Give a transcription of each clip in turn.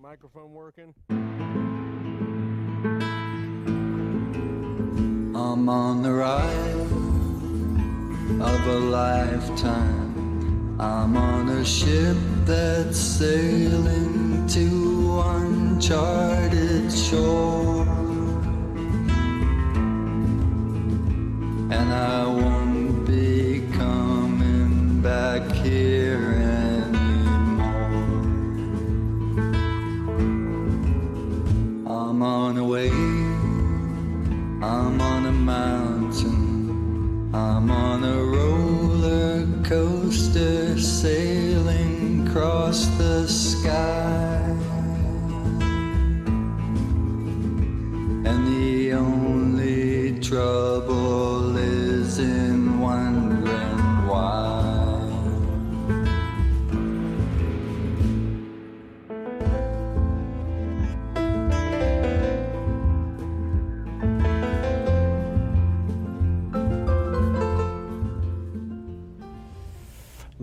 microphone working? I'm on the ride of a lifetime. I'm on a ship that's sailing to uncharted shore. And I won't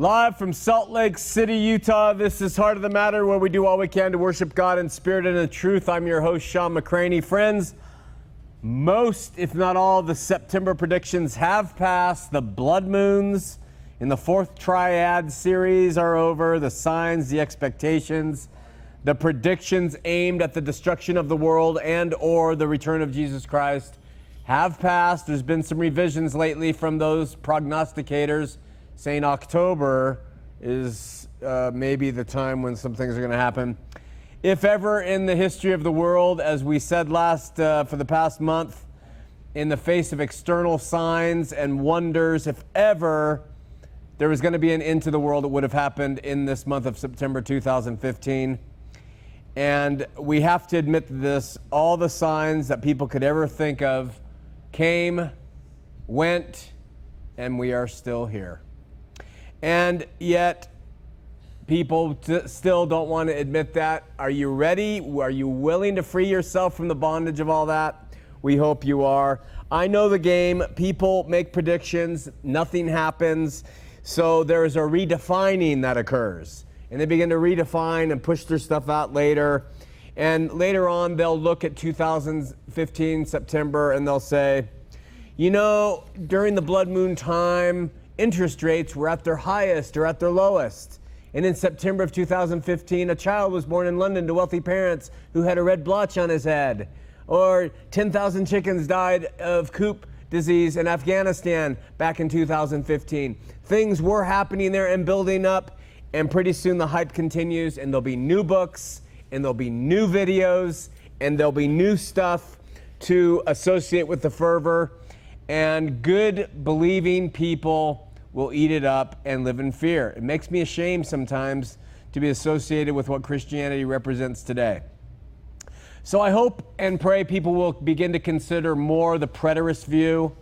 Live from Salt Lake City, Utah. This is Heart of the Matter, where we do all we can to worship God in spirit and in truth. I'm your host, Shawn McCraney. Friends, most, if not all, the September predictions have passed. The blood moons in the fourth triad series are over. The signs, the expectations, the predictions aimed at the destruction of the world and or the return of Jesus Christ have passed. There's been some revisions lately from those prognosticators saying October is uh, maybe the time when some things are going to happen. If ever in the history of the world, as we said last uh, for the past month, in the face of external signs and wonders, if ever there was going to be an end to the world, it would have happened in this month of September 2015. And we have to admit this all the signs that people could ever think of came, went, and we are still here. And yet, people still don't want to admit that. Are you ready? Are you willing to free yourself from the bondage of all that? We hope you are. I know the game. People make predictions, nothing happens. So there is a redefining that occurs. And they begin to redefine and push their stuff out later. And later on, they'll look at 2015 September and they'll say, you know, during the blood moon time, interest rates were at their highest or at their lowest. And in September of 2015, a child was born in London to wealthy parents who had a red blotch on his head. Or 10,000 chickens died of coop disease in Afghanistan back in 2015. Things were happening there and building up, and pretty soon the hype continues, and there'll be new books, and there'll be new videos, and there'll be new stuff to associate with the fervor. And good, believing people will eat it up and live in fear. It makes me ashamed sometimes to be associated with what Christianity represents today. So I hope and pray people will begin to consider more the preterist view,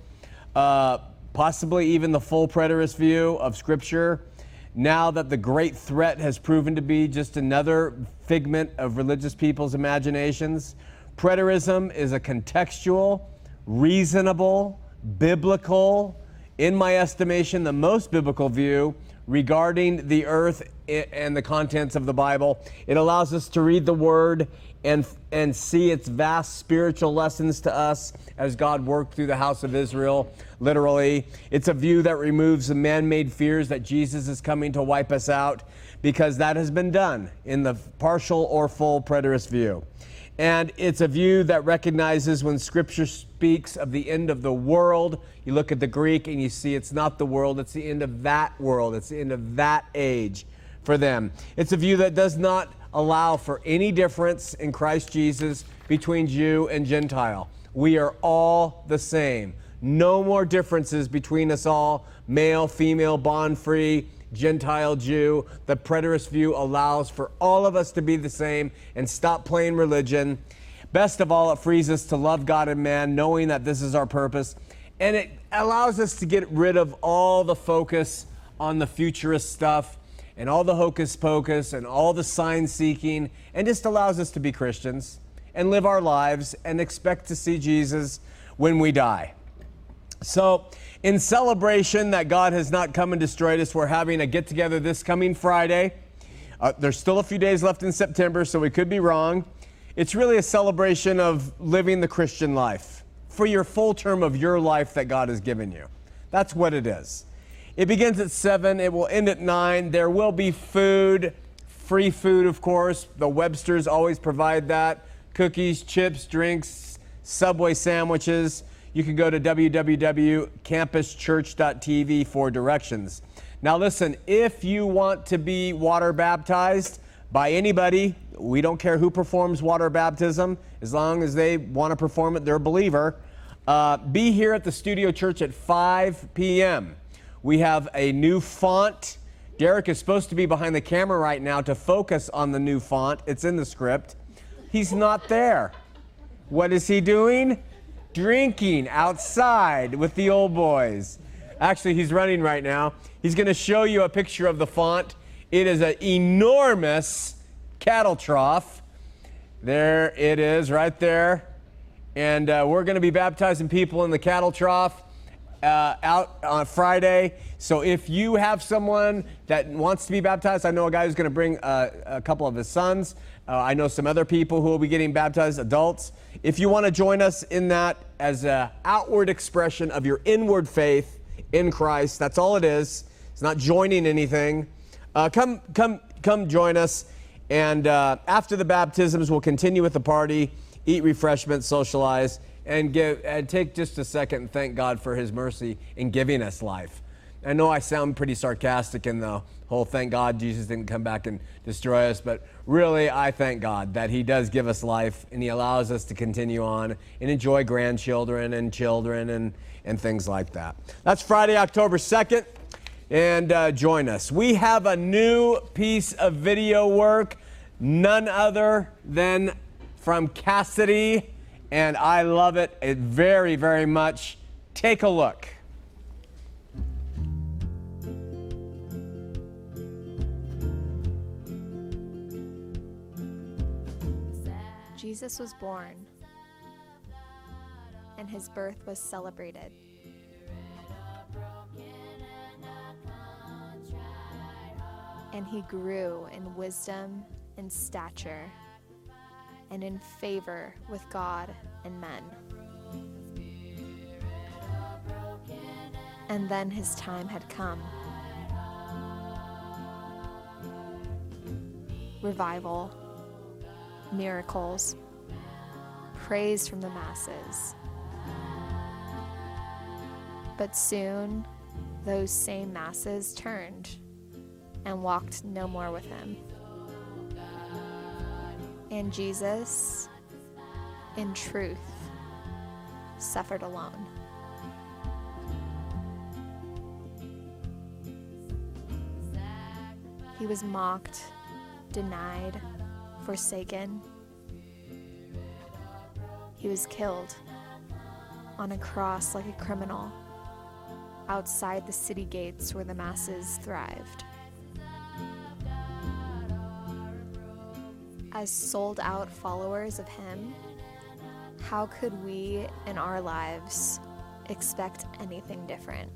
uh, possibly even the full preterist view of Scripture. Now that the great threat has proven to be just another figment of religious people's imaginations, preterism is a contextual, reasonable, biblical, in my estimation, the most biblical view regarding the earth and the contents of the Bible. It allows us to read the Word and, and see its vast spiritual lessons to us as God worked through the house of Israel, literally. It's a view that removes the man made fears that Jesus is coming to wipe us out because that has been done in the partial or full preterist view. And it's a view that recognizes when Scripture speaks of the end of the world, you look at the Greek and you see it's not the world, it's the end of that world, it's the end of that age for them. It's a view that does not allow for any difference in Christ Jesus between Jew and Gentile. We are all the same. No more differences between us all male, female, bond free, Gentile Jew. The preterist view allows for all of us to be the same and stop playing religion. Best of all, it frees us to love God and man, knowing that this is our purpose. And it allows us to get rid of all the focus on the futurist stuff and all the hocus pocus and all the sign seeking, and just allows us to be Christians and live our lives and expect to see Jesus when we die. So, in celebration that God has not come and destroyed us, we're having a get together this coming Friday. Uh, there's still a few days left in September, so we could be wrong. It's really a celebration of living the Christian life for your full term of your life that God has given you. That's what it is. It begins at 7, it will end at 9. There will be food, free food, of course. The Websters always provide that cookies, chips, drinks, Subway sandwiches. You can go to www.campuschurch.tv for directions. Now, listen, if you want to be water baptized by anybody, we don't care who performs water baptism, as long as they want to perform it, they're a believer. Uh, be here at the Studio Church at 5 p.m. We have a new font. Derek is supposed to be behind the camera right now to focus on the new font. It's in the script. He's not there. What is he doing? Drinking outside with the old boys. Actually, he's running right now. He's going to show you a picture of the font. It is an enormous cattle trough. There it is, right there. And uh, we're going to be baptizing people in the cattle trough uh, out on Friday. So if you have someone that wants to be baptized, I know a guy who's going to bring uh, a couple of his sons. Uh, I know some other people who will be getting baptized, adults. If you want to join us in that as an outward expression of your inward faith in Christ, that's all it is. It's not joining anything. Uh, come, come, come join us. And uh, after the baptisms, we'll continue with the party, eat refreshments, socialize, and give and take just a second and thank God for His mercy in giving us life. I know I sound pretty sarcastic in the whole thank God Jesus didn't come back and destroy us, but really I thank God that He does give us life and He allows us to continue on and enjoy grandchildren and children and, and things like that. That's Friday, October 2nd, and uh, join us. We have a new piece of video work, none other than from Cassidy, and I love it, it very, very much. Take a look. Jesus was born, and his birth was celebrated. And he grew in wisdom and stature and in favor with God and men. And then his time had come. Revival, miracles, praise from the masses. But soon, those same masses turned and walked no more with him. And Jesus, in truth, suffered alone. He was mocked, denied, forsaken. He was killed on a cross like a criminal outside the city gates where the masses thrived. As sold out followers of Him, how could we in our lives expect anything different?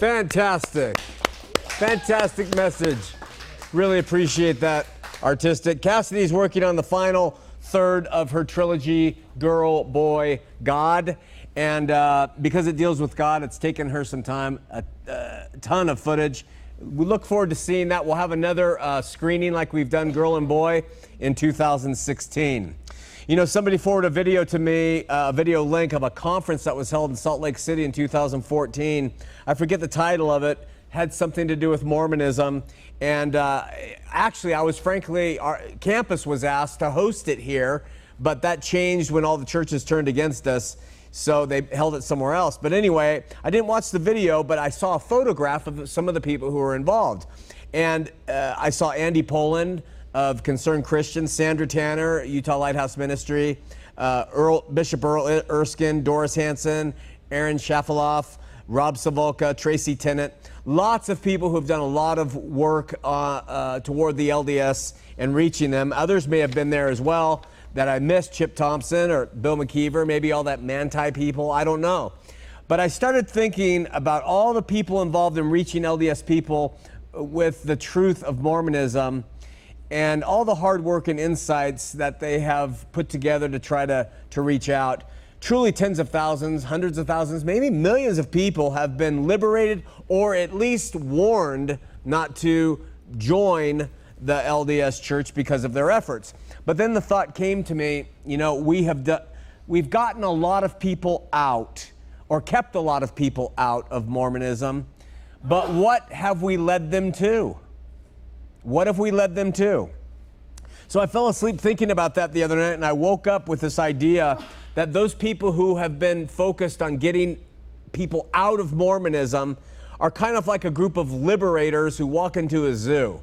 Fantastic. Fantastic message. Really appreciate that artistic. Cassidy's working on the final third of her trilogy, Girl, Boy, God. And uh, because it deals with God, it's taken her some time, a, a ton of footage. We look forward to seeing that. We'll have another uh, screening like we've done Girl and Boy in 2016. You know, somebody forwarded a video to me, uh, a video link of a conference that was held in Salt Lake City in 2014. I forget the title of it, had something to do with Mormonism. And uh, actually, I was frankly, our campus was asked to host it here, but that changed when all the churches turned against us. So they held it somewhere else. But anyway, I didn't watch the video, but I saw a photograph of some of the people who were involved. And uh, I saw Andy Poland of Concerned Christians, Sandra Tanner, Utah Lighthouse Ministry, uh, Earl, Bishop Earl Erskine, Doris Hanson, Aaron Shafovaloff, Rob Sivulka, Tracy Tennant, lots of people who've done a lot of work uh, uh, toward the LDS and reaching them. Others may have been there as well that I missed, Chip Thompson or Bill McKeever, maybe all that Manti people, I don't know. But I started thinking about all the people involved in reaching LDS people with the truth of Mormonism and all the hard work and insights that they have put together to try to, to reach out. Truly, tens of thousands, hundreds of thousands, maybe millions of people have been liberated or at least warned not to join the LDS church because of their efforts. But then the thought came to me, you know, we have done, we've gotten a lot of people out or kept a lot of people out of Mormonism, but what have we led them to? What have we led them to? So I fell asleep thinking about that the other night, and I woke up with this idea that those people who have been focused on getting people out of Mormonism are kind of like a group of liberators who walk into a zoo.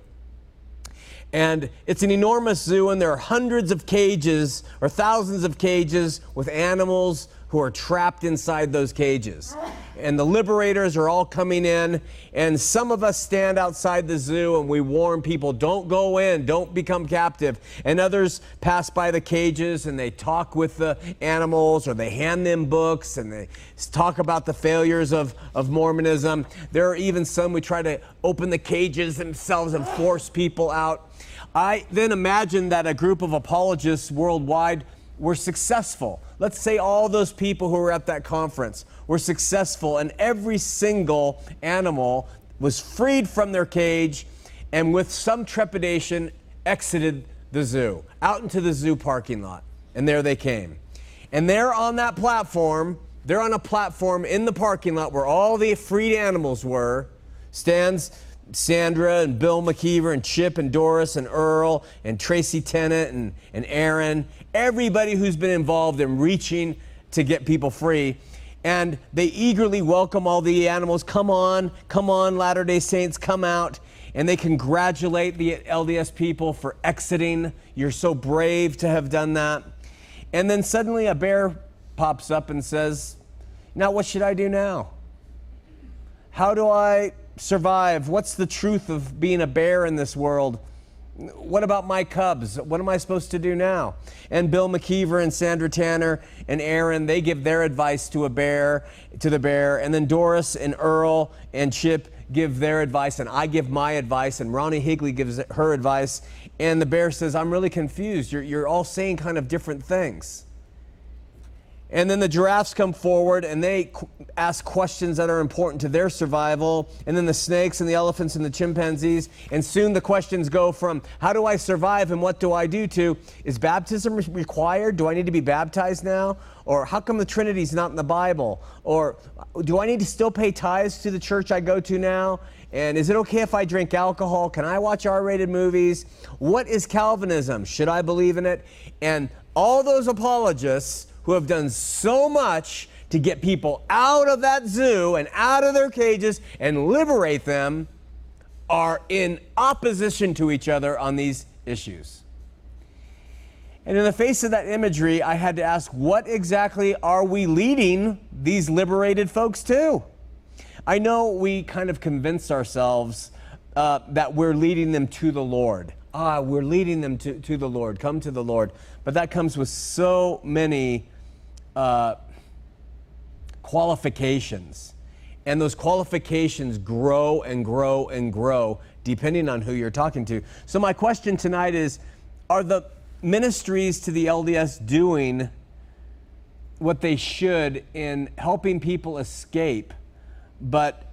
And it's an enormous zoo, and there are hundreds of cages or thousands of cages with animals who are trapped inside those cages. And the liberators are all coming in, and some of us stand outside the zoo and we warn people don't go in, don't become captive. And others pass by the cages and they talk with the animals or they hand them books and they talk about the failures of, of Mormonism. There are even some we try to open the cages themselves and force people out. I then imagine that a group of apologists worldwide were successful. Let's say all those people who were at that conference were successful, and every single animal was freed from their cage and with some trepidation exited the zoo, out into the zoo parking lot. And there they came. And there on that platform, they're on a platform in the parking lot where all the freed animals were, stands Sandra and Bill McKeever and Chip and Doris and Earl and Tracy Tennant and, and Aaron, everybody who's been involved in reaching to get people free. And they eagerly welcome all the animals. Come on, come on, Latter day Saints, come out. And they congratulate the LDS people for exiting. You're so brave to have done that. And then suddenly a bear pops up and says, Now, what should I do now? How do I survive? What's the truth of being a bear in this world? What about my cubs? What am I supposed to do now? And Bill McKeever and Sandra Tanner and Aaron, they give their advice to a bear, to the bear. And then Doris and Earl and Chip give their advice, and I give my advice, and Ronnie Higley gives her advice. And the bear says, I'm really confused. You're, you're all saying kind of different things. And then the giraffes come forward and they ask questions that are important to their survival. And then the snakes and the elephants and the chimpanzees. And soon the questions go from how do I survive and what do I do to is baptism required? Do I need to be baptized now? Or how come the Trinity's not in the Bible? Or uh, do I need to still pay tithes to the church I go to now? And is it okay if I drink alcohol? Can I watch R rated movies? What is Calvinism? Should I believe in it? And all those apologists who have done so much to get people out of that zoo and out of their cages and liberate them are in opposition to each other on these issues. And in the face of that imagery, I had to ask, what exactly are we leading these liberated folks to? I know we kind of convince ourselves uh, that we're leading them to the Lord. Ah, we're leading them to, to the Lord. Come to the Lord. But that comes with so many uh, qualifications. And those qualifications grow and grow and grow depending on who you're talking to. So, my question tonight is Are the ministries to the LDS doing what they should in helping people escape, but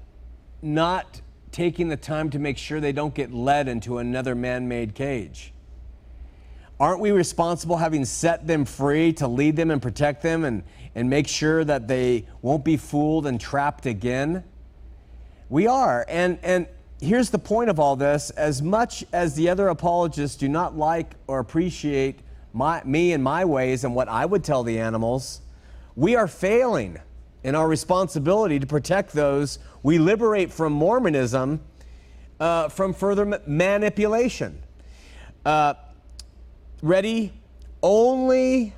not taking the time to make sure they don't get led into another man made cage? Aren't we responsible, having set them free, to lead them and protect them and, and make sure that they won't be fooled and trapped again? We are. And, and here's the point of all this as much as the other apologists do not like or appreciate my, me and my ways and what I would tell the animals, we are failing in our responsibility to protect those we liberate from Mormonism uh, from further manipulation. Uh, ready? Only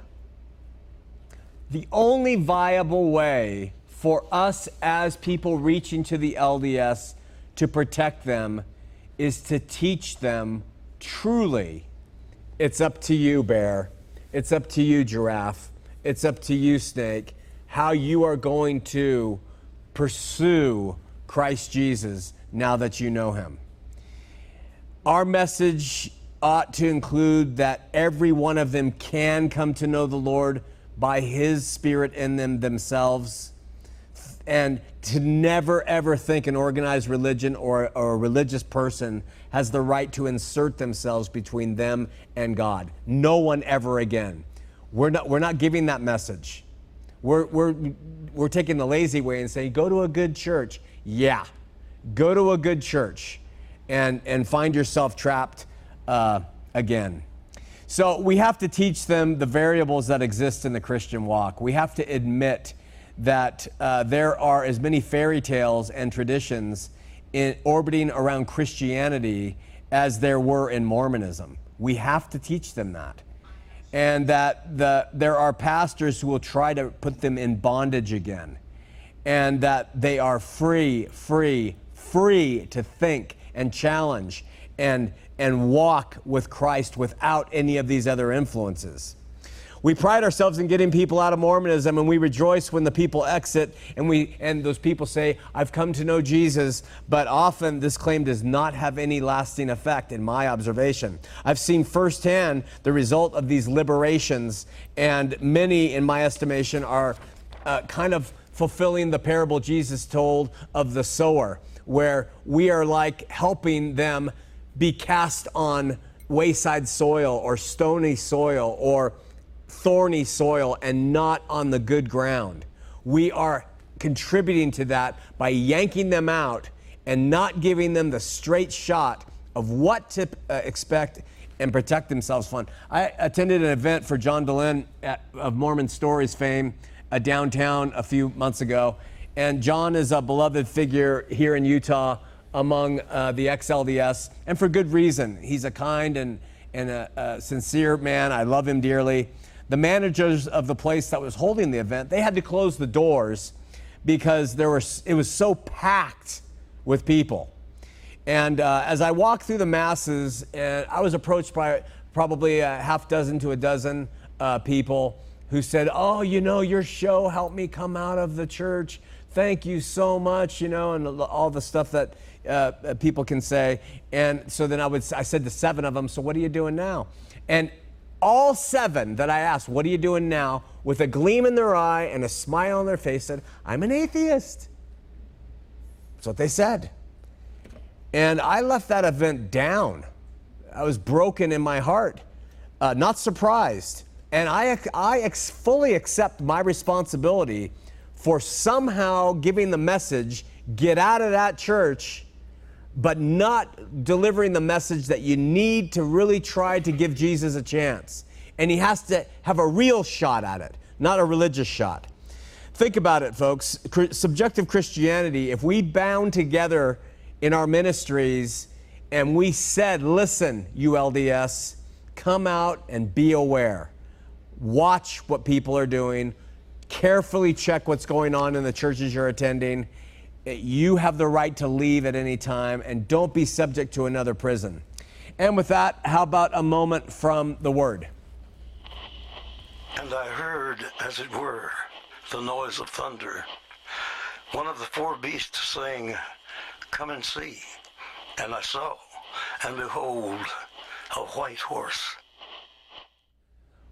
the only viable way for us as people reaching to the LDS to protect them is to teach them truly it's up to you, bear. It's up to you, giraffe. It's up to you, snake, how you are going to pursue Christ Jesus now that you know him. Our message ought to include that every one of them can come to know the Lord by his spirit in them themselves and to never ever think an organized religion or, or, a religious person has the right to insert themselves between them and God. No one ever again. We're not, we're not giving that message. We're, we're, we're taking the lazy way and saying, go to a good church. Yeah, go to a good church and, and find yourself trapped uh, again. So we have to teach them the variables that exist in the Christian walk. We have to admit that uh, there are as many fairy tales and traditions in, orbiting around Christianity as there were in Mormonism. We have to teach them that. And that the, there are pastors who will try to put them in bondage again. And that they are free, free, free to think and challenge and, and walk with Christ without any of these other influences. We pride ourselves in getting people out of Mormonism and we rejoice when the people exit and we and those people say, I've come to know Jesus, but often this claim does not have any lasting effect in my observation. I've seen firsthand the result of these liberations, and many, in my estimation, are uh, kind of fulfilling the parable Jesus told of the sower, where we are like helping them be cast on wayside soil or stony soil or thorny soil and not on the good ground. We are contributing to that by yanking them out and not giving them the straight shot of what to uh, expect and protect themselves from. I attended an event for John Dehlin at, of Mormon Stories fame uh, downtown a few months ago. And John is a beloved figure here in Utah among uh, the ex-LDS, and for good reason. He's a kind and, and a, a sincere man. I love him dearly the managers of the place that was holding the event, they had to close the doors because there were, it was so packed with people. And uh, as I walked through the masses, and I was approached by probably a half dozen to a dozen uh, people who said, Oh, you know, your show helped me come out of the church. Thank you so much, you know, and all the stuff that uh, people can say. And so then I would, I said to seven of them, So what are you doing now? And all seven that I asked, What are you doing now? with a gleam in their eye and a smile on their face, said, I'm an atheist. That's what they said. And I left that event down. I was broken in my heart, uh, not surprised. And I, I ex- fully accept my responsibility for somehow giving the message get out of that church but not delivering the message that you need to really try to give Jesus a chance. And he has to have a real shot at it, not a religious shot. Think about it, folks. Subjective Christianity, if we bound together in our ministries and we said, listen, ULDS, come out and be aware. Watch what people are doing. Carefully check what's going on in the churches you're attending you have the right to leave at any time and don't be subject to another prison. And with that, how about a moment from the Word? And I heard, as it were, the noise of thunder. One of the four beasts saying, Come and see. And I saw, and behold, a white horse.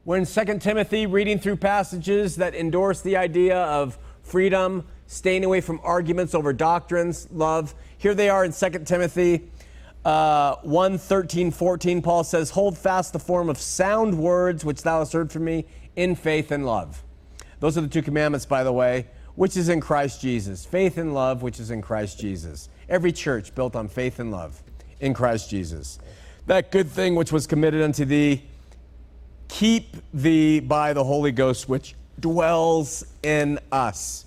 We're in 2 Timothy reading through passages that endorse the idea of freedom staying away from arguments over doctrines, love. Here they are in 2 Timothy uh, 1 13, 14. Paul says, Hold fast the form of sound words which thou hast heard from me in faith and love. Those are the two commandments, by the way, which is in Christ Jesus. Faith and love, which is in Christ Jesus. Every church built on faith and love in Christ Jesus. That good thing which was committed unto thee, keep thee by the Holy Ghost which dwells in us.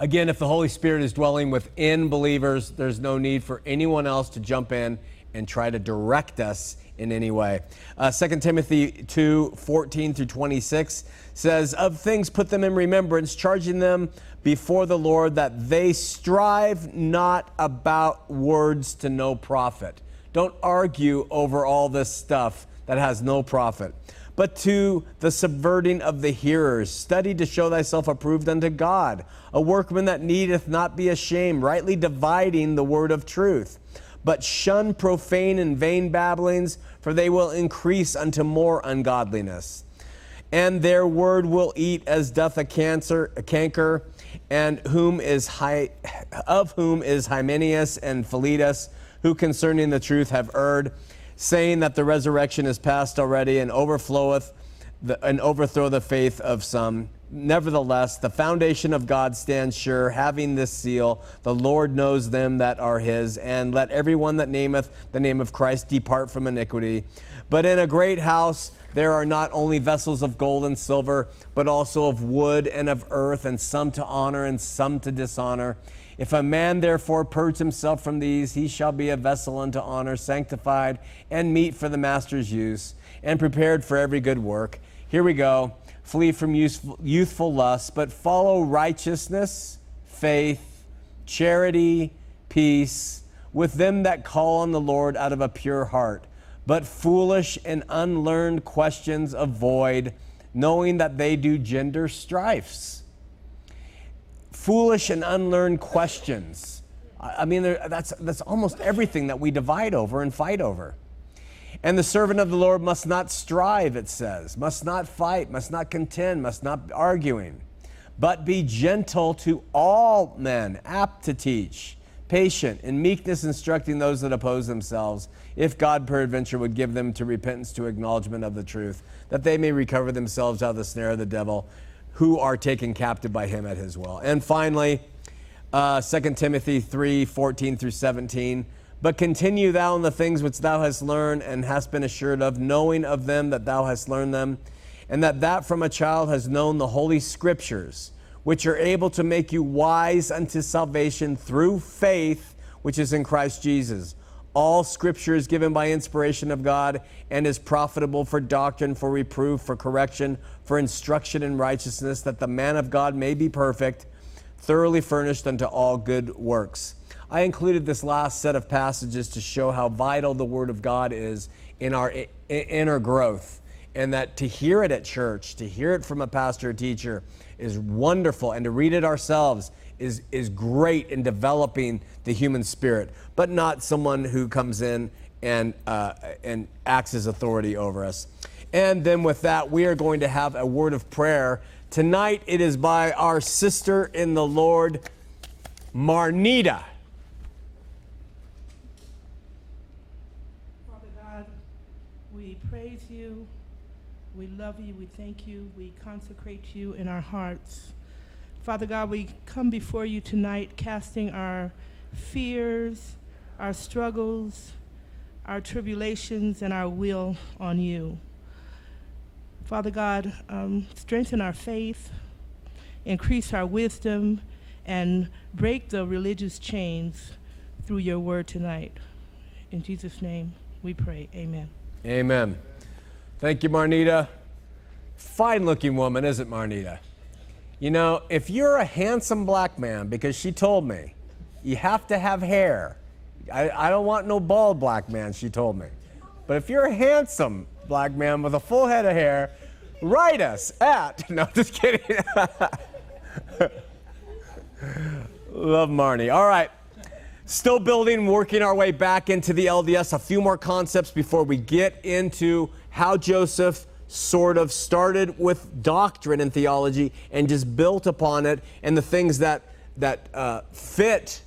Again, if the Holy Spirit is dwelling within believers, there's no need for anyone else to jump in and try to direct us in any way. Uh, 2 Timothy 2 14 through 26 says, Of things put them in remembrance, charging them before the Lord that they strive not about words to no profit. Don't argue over all this stuff that has no profit but to the subverting of the hearers. Study to show thyself approved unto God, a workman that needeth not be ashamed, rightly dividing the word of truth. But shun profane and vain babblings, for they will increase unto more ungodliness. And their word will eat as doth a cancer, a canker, and whom is of whom is Hymenaeus and Philetus, who concerning the truth have erred saying that the resurrection is past already and overfloweth the, and overthrow the faith of some. Nevertheless, the foundation of God stands sure, having this seal The Lord knows them that are his, and let everyone that nameth the name of Christ depart from iniquity. But in a great house there are not only vessels of gold and silver, but also of wood and of earth, and some to honor and some to dishonor. If a man therefore purge himself from these, he shall be a vessel unto honor, sanctified and meet for the master's use, and prepared for every good work. Here we go. Flee from youthful, lusts, but follow righteousness, faith, charity, peace, with them that call on the Lord out of a pure heart. But foolish and unlearned questions avoid, knowing that they do gender strifes foolish and unlearned questions. I mean, that's, that's almost everything that we divide over and fight over. And the servant of the Lord must not strive, it says, must not fight, must not contend, must not be arguing, but be gentle to all men, apt to teach, patient, in meekness instructing those that oppose themselves, if God peradventure would give them to repentance to acknowledgement of the truth, that they may recover themselves out of the snare of the devil who are taken captive by him at his will. And finally, uh, 2 Timothy 3 14 through 17. But continue thou in the things which thou hast learned and hast been assured of, knowing of them that thou hast learned them, and that that from a child has known the holy scriptures, which are able to make you wise unto salvation through faith which is in Christ Jesus. All scripture is given by inspiration of God and is profitable for doctrine, for reproof, for correction, for instruction in righteousness, that the man of God may be perfect, thoroughly furnished unto all good works. I included this last set of passages to show how vital the Word of God is in our inner growth, and that to hear it at church, to hear it from a pastor or teacher, is wonderful, and to read it ourselves is, is great in developing the human spirit, but not someone who comes in and, uh, and acts as authority over us. And then with that, we are going to have a word of prayer. Tonight it is by our sister in the Lord, Marnita. Father God, we praise you, we love you, we thank you, we consecrate you in our hearts. Father God, we come before you tonight casting our fears, our struggles, our tribulations, and our will on you. Father God, um, strengthen our faith, increase our wisdom, and break the religious chains through your word tonight. In Jesus' name we pray. Amen. Amen. Thank you, Marnita. Fine looking woman, isn't Marnita? You know, if you're a handsome black man, because she told me, you have to have hair. I, I don't want no bald black man, she told me. But if you're a handsome black man with a full head of hair, write us at, no, just kidding. Love Marnie. All right. Still building, working our way back into the LDS. A few more concepts before we get into how Joseph sort of started with doctrine and theology and just built upon it and the things that that uh, fit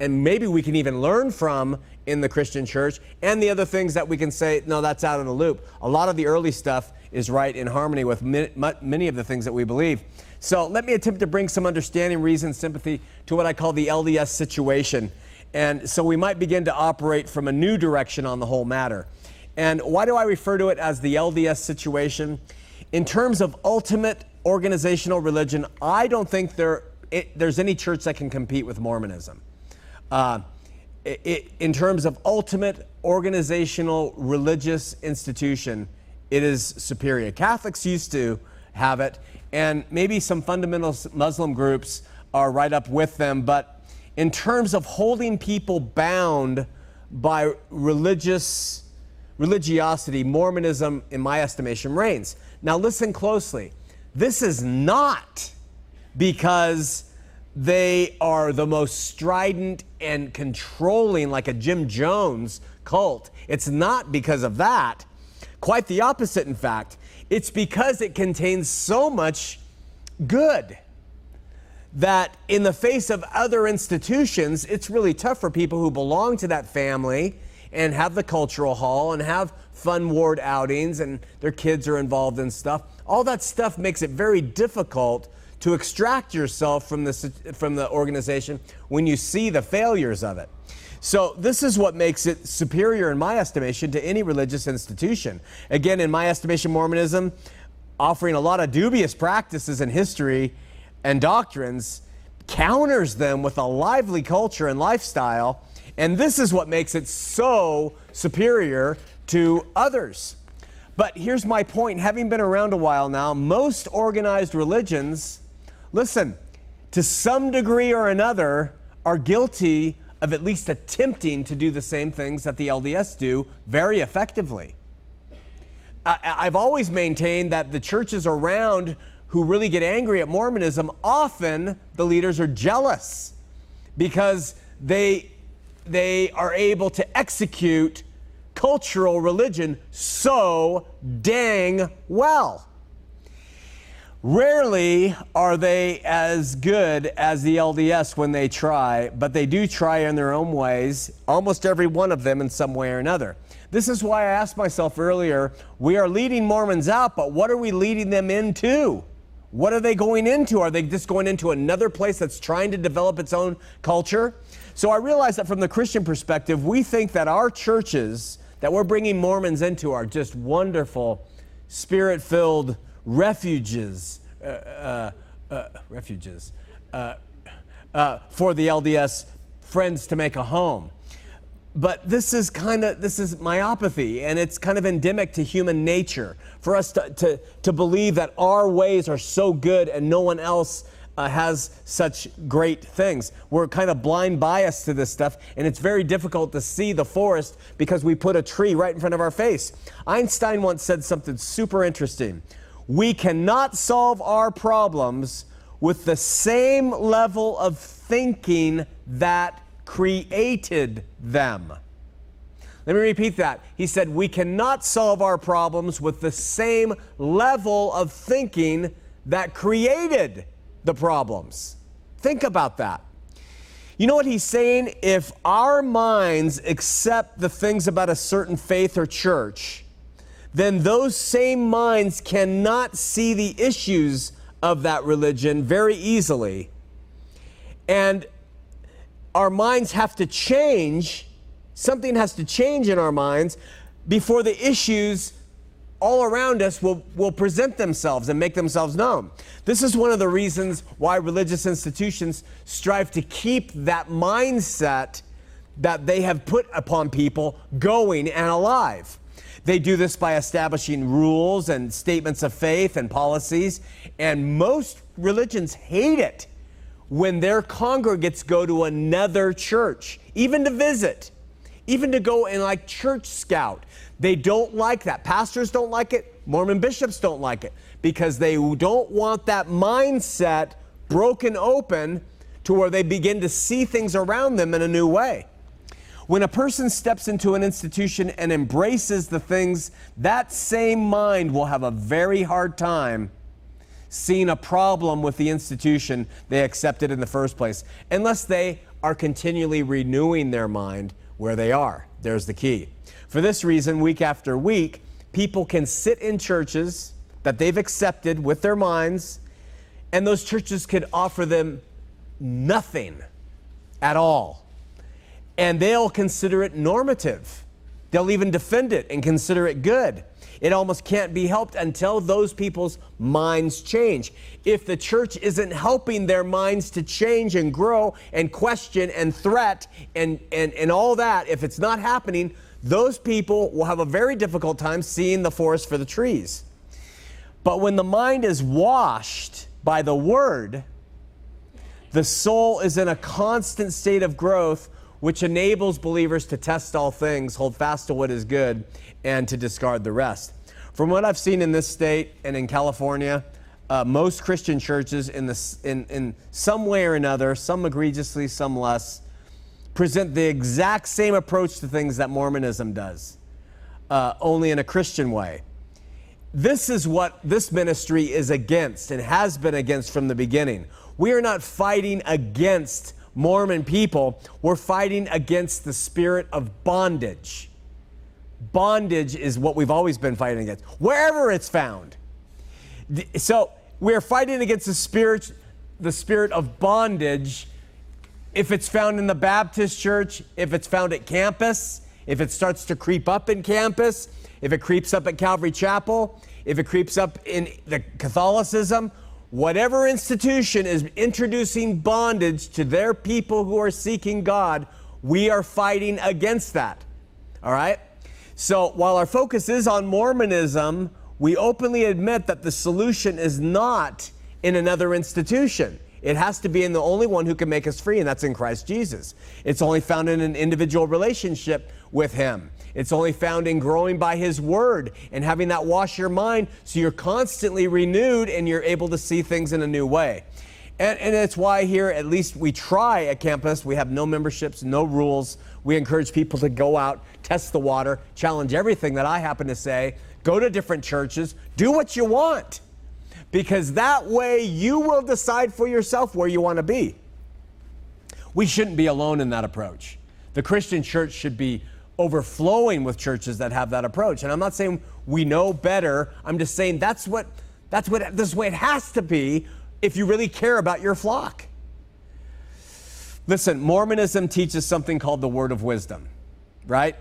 and maybe we can even learn from in the Christian church and the other things that we can say no that's out of the loop. A lot of the early stuff is right in harmony with many of the things that we believe. So let me attempt to bring some understanding reason sympathy to what i call the lds situation. And so we might begin to operate from a new direction on the whole matter and why do I refer to it as the LDS situation? In terms of ultimate organizational religion, I don't think there, it, there's any church that can compete with Mormonism. Uh, it, in terms of ultimate organizational religious institution, it is superior. Catholics used to have it, and maybe some fundamental Muslim groups are right up with them, but in terms of holding people bound by religious religiosity, Mormonism, in my estimation, reigns. Now, listen closely. This is not because they are the most strident and controlling, like a Jim Jones cult. It's not because of that. Quite the opposite, in fact. It's because it contains so much good that in the face of other institutions, it's really tough for people who belong to that family and have the cultural hall and have fun ward outings and their kids are involved in stuff. All that stuff makes it very difficult to extract yourself from the, from the organization when you see the failures of it. So, this is what makes it superior, in my estimation, to any religious institution. Again, in my estimation, Mormonism, offering a lot of dubious practices and history and doctrines, counters them with a lively culture and lifestyle. And this is what makes it so superior to others. But here's my point having been around a while now, most organized religions listen, to some degree or another, are guilty of at least attempting to do the same things that the LDS do very effectively. I, have always maintained that the churches around who really get angry at Mormonism, often the leaders are jealous because they, they are able to execute cultural religion so dang well. Rarely are they as good as the LDS when they try, but they do try in their own ways, almost every one of them in some way or another. This is why I asked myself earlier we are leading Mormons out, but what are we leading them into? What are they going into? Are they just going into another place that's trying to develop its own culture? So I realize that from the Christian perspective, we think that our churches that we're bringing Mormons into are just wonderful, spirit filled refuges, uh, uh, uh, refuges uh, uh, for the LDS friends to make a home. But this is kind of this is myopathy, and it's kind of endemic to human nature for us to, to, to believe that our ways are so good and no one else uh, has such great things. We're kind of blind biased to this stuff, and it's very difficult to see the forest because we put a tree right in front of our face. Einstein once said something super interesting. We cannot solve our problems with the same level of thinking that created them. Let me repeat that. He said, We cannot solve our problems with the same level of thinking that created the problems. Think about that. You know what he's saying? If our minds accept the things about a certain faith or church, then those same minds cannot see the issues of that religion very easily. And our minds have to change, something has to change in our minds before the issues all around us will, will present themselves and make themselves known. This is one of the reasons why religious institutions strive to keep that mindset that they have put upon people going and alive. They do this by establishing rules and statements of faith and policies, and most religions hate it when their congregates go to another church, even to visit, even to go and like church scout. They don't like that. Pastors don't like it. Mormon bishops don't like it because they don't want that mindset broken open to where they begin to see things around them in a new way. When a person steps into an institution and embraces the things, that same mind will have a very hard time seeing a problem with the institution they accepted in the first place, unless they are continually renewing their mind where they are. There's the key. For this reason, week after week, people can sit in churches that they've accepted with their minds, and those churches could offer them nothing at all. And they'll consider it normative. They'll even defend it and consider it good. It almost can't be helped until those people's minds change. If the church isn't helping their minds to change and grow and question and threat and, and, and all that, if it's not happening, those people will have a very difficult time seeing the forest for the trees. But when the mind is washed by the word, the soul is in a constant state of growth, which enables believers to test all things, hold fast to what is good, and to discard the rest. From what I've seen in this state and in California, uh, most Christian churches, in, the, in, in some way or another, some egregiously, some less, present the exact same approach to things that Mormonism does, uh, only in a Christian way. This is what this ministry is against and has been against from the beginning. We are not fighting against Mormon people, we're fighting against the spirit of bondage bondage is what we've always been fighting against, wherever it's found. So we're fighting against the spirit, the spirit of bondage. If it's found in the Baptist church, if it's found at campus, if it starts to creep up in campus, if it creeps up at Calvary Chapel, if it creeps up in the Catholicism, whatever institution is introducing bondage to their people who are seeking God, we are fighting against that. All right? So while our focus is on Mormonism, we openly admit that the solution is not in another institution. It has to be in the only one who can make us free, and that's in Christ Jesus. It's only found in an individual relationship with Him. It's only found in growing by His Word and having that wash your mind so you're constantly renewed and you're able to see things in a new way. And, and it's why here, at least we try at campus, we have no memberships, no rules. We encourage people to go out, test the water, challenge everything that I happen to say, go to different churches, do what you want. Because that way you will decide for yourself where you want to be. We shouldn't be alone in that approach. The Christian church should be overflowing with churches that have that approach. And I'm not saying we know better. I'm just saying that's what that's what this way it has to be if you really care about your flock. Listen, Mormonism teaches something called the word of wisdom, right?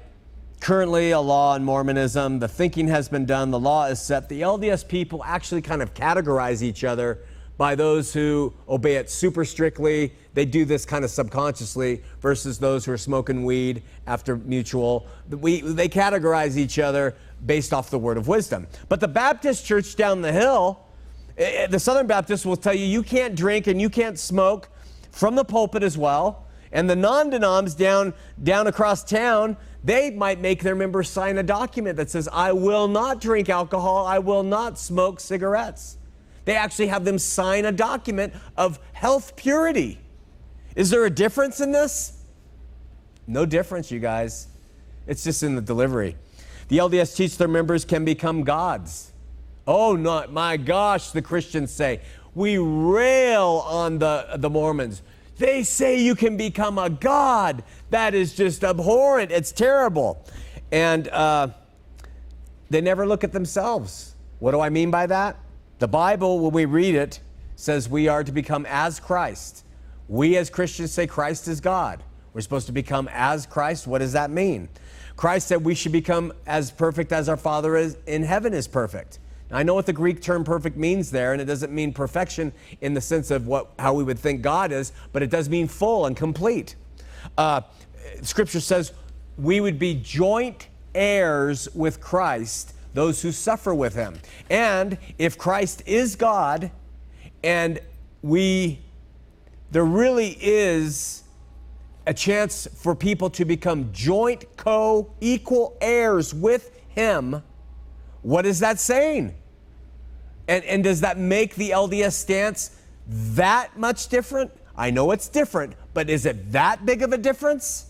Currently, a law in Mormonism, the thinking has been done, the law is set. The LDS people actually kind of categorize each other by those who obey it super strictly. They do this kind of subconsciously versus those who are smoking weed after mutual. We, they categorize each other based off the word of wisdom. But the Baptist church down the hill, Eh, eh, the Southern Baptists will tell you you can't drink and you can't smoke from the pulpit as well. And the non-denoms down down across town, they might make their members sign a document that says, "I will not drink alcohol. I will not smoke cigarettes." They actually have them sign a document of health purity. Is there a difference in this? No difference, you guys. It's just in the delivery. The LDS teach their members can become gods. Oh, not my gosh, the Christians say. We rail on the, the Mormons. They say you can become a God. That is just abhorrent. It's terrible. And uh, they never look at themselves. What do I mean by that? The Bible, when we read it, says we are to become as Christ. We as Christians say Christ is God. We're supposed to become as Christ. What does that mean? Christ said we should become as perfect as our Father is in heaven is perfect. Now, I know what the Greek term perfect means there, and it doesn't mean perfection in the sense of what, how we would think God is, but it does mean full and complete. Uh, scripture says we would be joint heirs with Christ, those who suffer with him. And if Christ is God, and we, there really is a chance for people to become joint, co equal heirs with him what is that saying? And, and does that make the LDS stance that much different? I know it's different, but is it that big of a difference?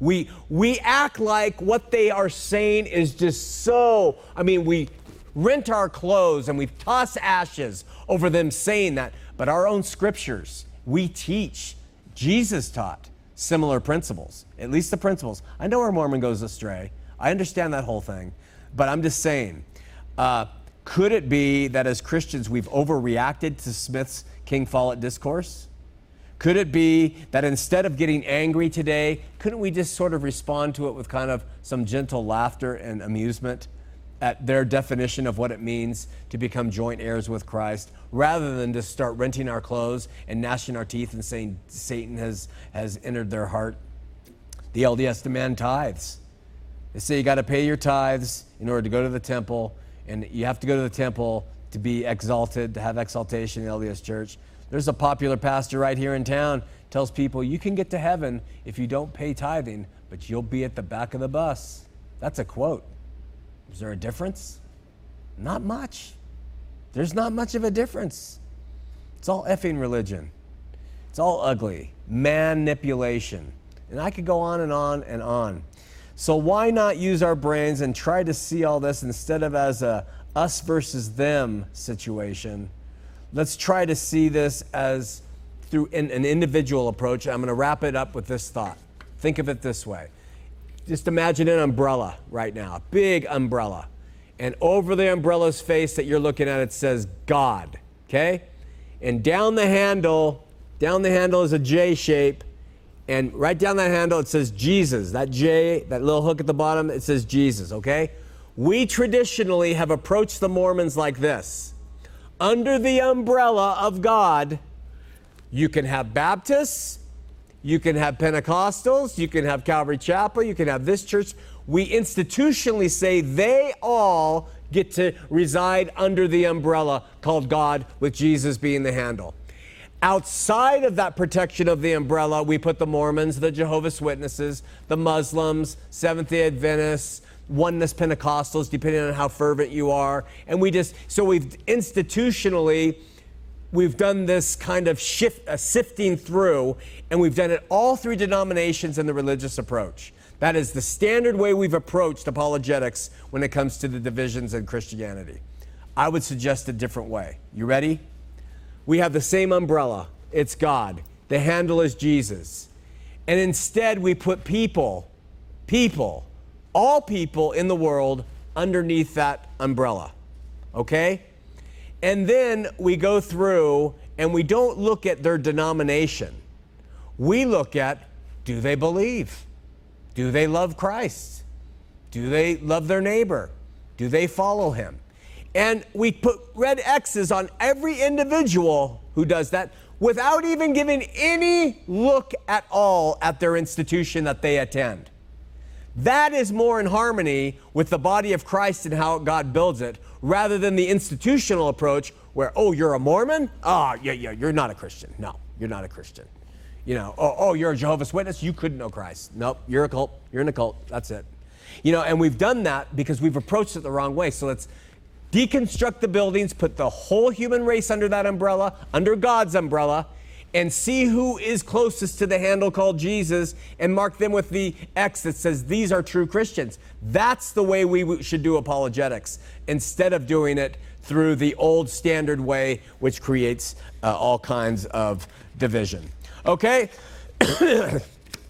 We, we act like what they are saying is just so, I mean, we rent our clothes and we toss ashes over them saying that. But our own scriptures, we teach, Jesus taught similar principles, at least the principles. I know where Mormon goes astray. I understand that whole thing. But I'm just saying, uh, could it be that as Christians we've overreacted to Smith's King Follett discourse? Could it be that instead of getting angry today, couldn't we just sort of respond to it with kind of some gentle laughter and amusement at their definition of what it means to become joint heirs with Christ, rather than just start renting our clothes and gnashing our teeth and saying Satan has, has entered their heart? The LDS demand tithes. They say you got to pay your tithes in order to go to the temple, and you have to go to the temple to be exalted, to have exaltation in the LDS church. There's a popular pastor right here in town tells people you can get to heaven if you don't pay tithing, but you'll be at the back of the bus. That's a quote. Is there a difference? Not much. There's not much of a difference. It's all effing religion. It's all ugly. Manipulation. And I could go on and on and on. So why not use our brains and try to see all this instead of as a us versus them situation? Let's try to see this as through an, an individual approach. I'm going to wrap it up with this thought. Think of it this way. Just imagine an umbrella right now, a big umbrella. And over the umbrella's face that you're looking at, it says God, okay? And down the handle, down the handle is a J shape. And right down that handle, it says Jesus. That J, that little hook at the bottom, it says Jesus, okay? We traditionally have approached the Mormons like this under the umbrella of God, you can have Baptists, you can have Pentecostals, you can have Calvary Chapel, you can have this church. We institutionally say they all get to reside under the umbrella called God, with Jesus being the handle. Outside of that protection of the umbrella, we put the Mormons, the Jehovah's Witnesses, the Muslims, Seventh day Adventists, oneness Pentecostals, depending on how fervent you are. And we just, so we've institutionally, we've done this kind of shift, uh, sifting through, and we've done it all three denominations in the religious approach. That is the standard way we've approached apologetics when it comes to the divisions in Christianity. I would suggest a different way. You ready? We have the same umbrella. It's God. The handle is Jesus. And instead, we put people, people, all people in the world underneath that umbrella. Okay? And then we go through and we don't look at their denomination. We look at do they believe? Do they love Christ? Do they love their neighbor? Do they follow him? And we put red X's on every individual who does that without even giving any look at all at their institution that they attend. That is more in harmony with the body of Christ and how God builds it, rather than the institutional approach where, oh, you're a Mormon? Oh, yeah, yeah, you're not a Christian. No, you're not a Christian. You know, oh, oh, you're a Jehovah's Witness? You couldn't know Christ. Nope, you're a cult. You're in a cult. That's it. You know, and we've done that because we've approached it the wrong way. So let's deconstruct the buildings, put the whole human race under that umbrella, under God's umbrella, and see who is closest to the handle called Jesus and mark them with the X that says these are true Christians. That's the way we should do apologetics instead of doing it through the old standard way, which creates uh, all kinds of division. Okay?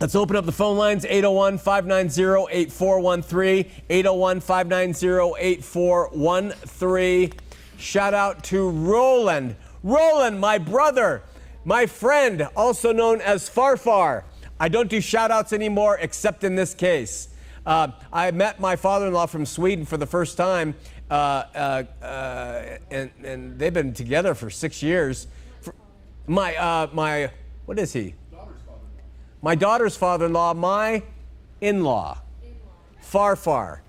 Let's open up the phone lines 801 590 8413. 801 590 8413. Shout out to Roland. Roland, my brother my friend, also known as Farfar. I don't do shout outs anymore except in this case. Uh, I met my father in law from Sweden for the first time, uh, uh, uh, and, and, they've been together for six years. For my, uh, my, what is he? My daughter's father in law, my in law, Farfar.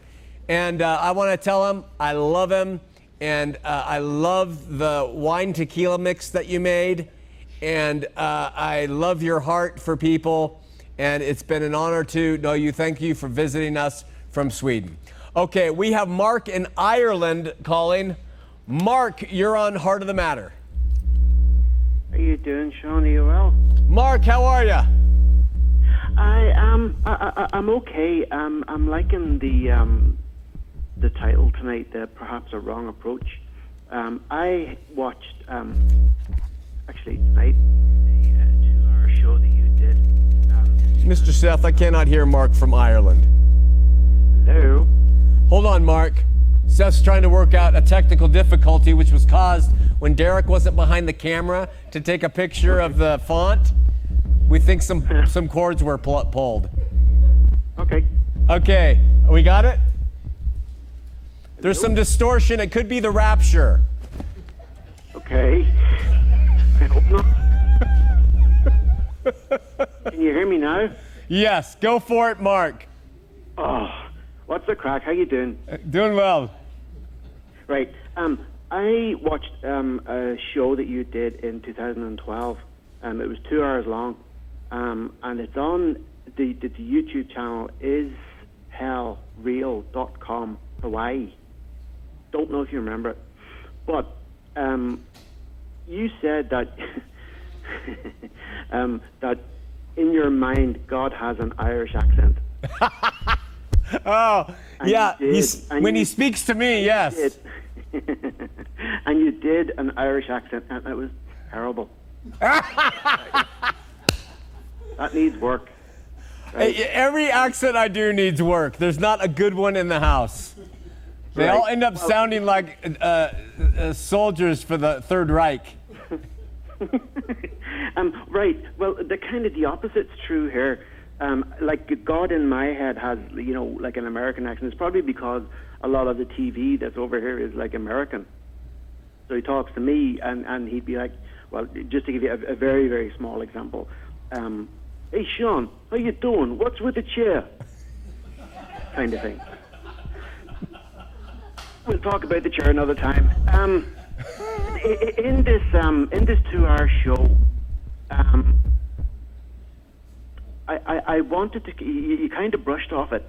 And uh, I want to tell him I love him, and I love the wine tequila mix that you made and uh, I love your heart for people. And it's been an honor to know you. Thank you for visiting us from Sweden. Okay, we have Mark in Ireland calling. Mark, you're on Heart of the Matter. How you doing, Shawn? Are you well? Mark, how are you? I am. I, am okay. Um, I'm liking the um, the title tonight. The perhaps a wrong approach. Um, I watched um, actually tonight, the uh, two-hour show that you did. Um, Mr. Seth, I cannot hear Mark from Ireland. Hello. Hold on, Mark. Seth's trying to work out a technical difficulty, which was caused when Derek wasn't behind the camera to take a picture of the font. We think some some cords were pull- pulled. Okay. Okay, we got it. There's some distortion. It could be the rapture. Okay. I hope not. Can you hear me now? Yes, go for it, Mark. Oh, what's the crack? How you doing? Doing well. Right. Um, I watched um, a show that you did in 2012. Um, it was two hours long, um, and it's on the, the, the YouTube channel is hellreal.com Hawaii. Don't know if you remember it, but um, you said that um, that in your mind God has an Irish accent. Oh, And yeah. you did, he's- when you- he speaks to me, yes. and you did an Irish accent, and it was terrible. that needs work. Hey, Every accent I do needs work. There's not a good one in the house. They Right. all end up sounding like uh, uh, soldiers for the Third Reich. um, right. Well, the kind of the opposite's true here. Um, like God in my head has, you know, like an American accent. It's probably because a lot of the TV that's over here is like American. So he talks to me, and, and he'd be like, well, just to give you a, a very very small example. Um, hey Shawn, how you doing? What's with the chair? Kind of thing. We'll talk about the chair another time. Um, in this um, in this two-hour show, um, I, I, I wanted to. You, you kind of brushed off it,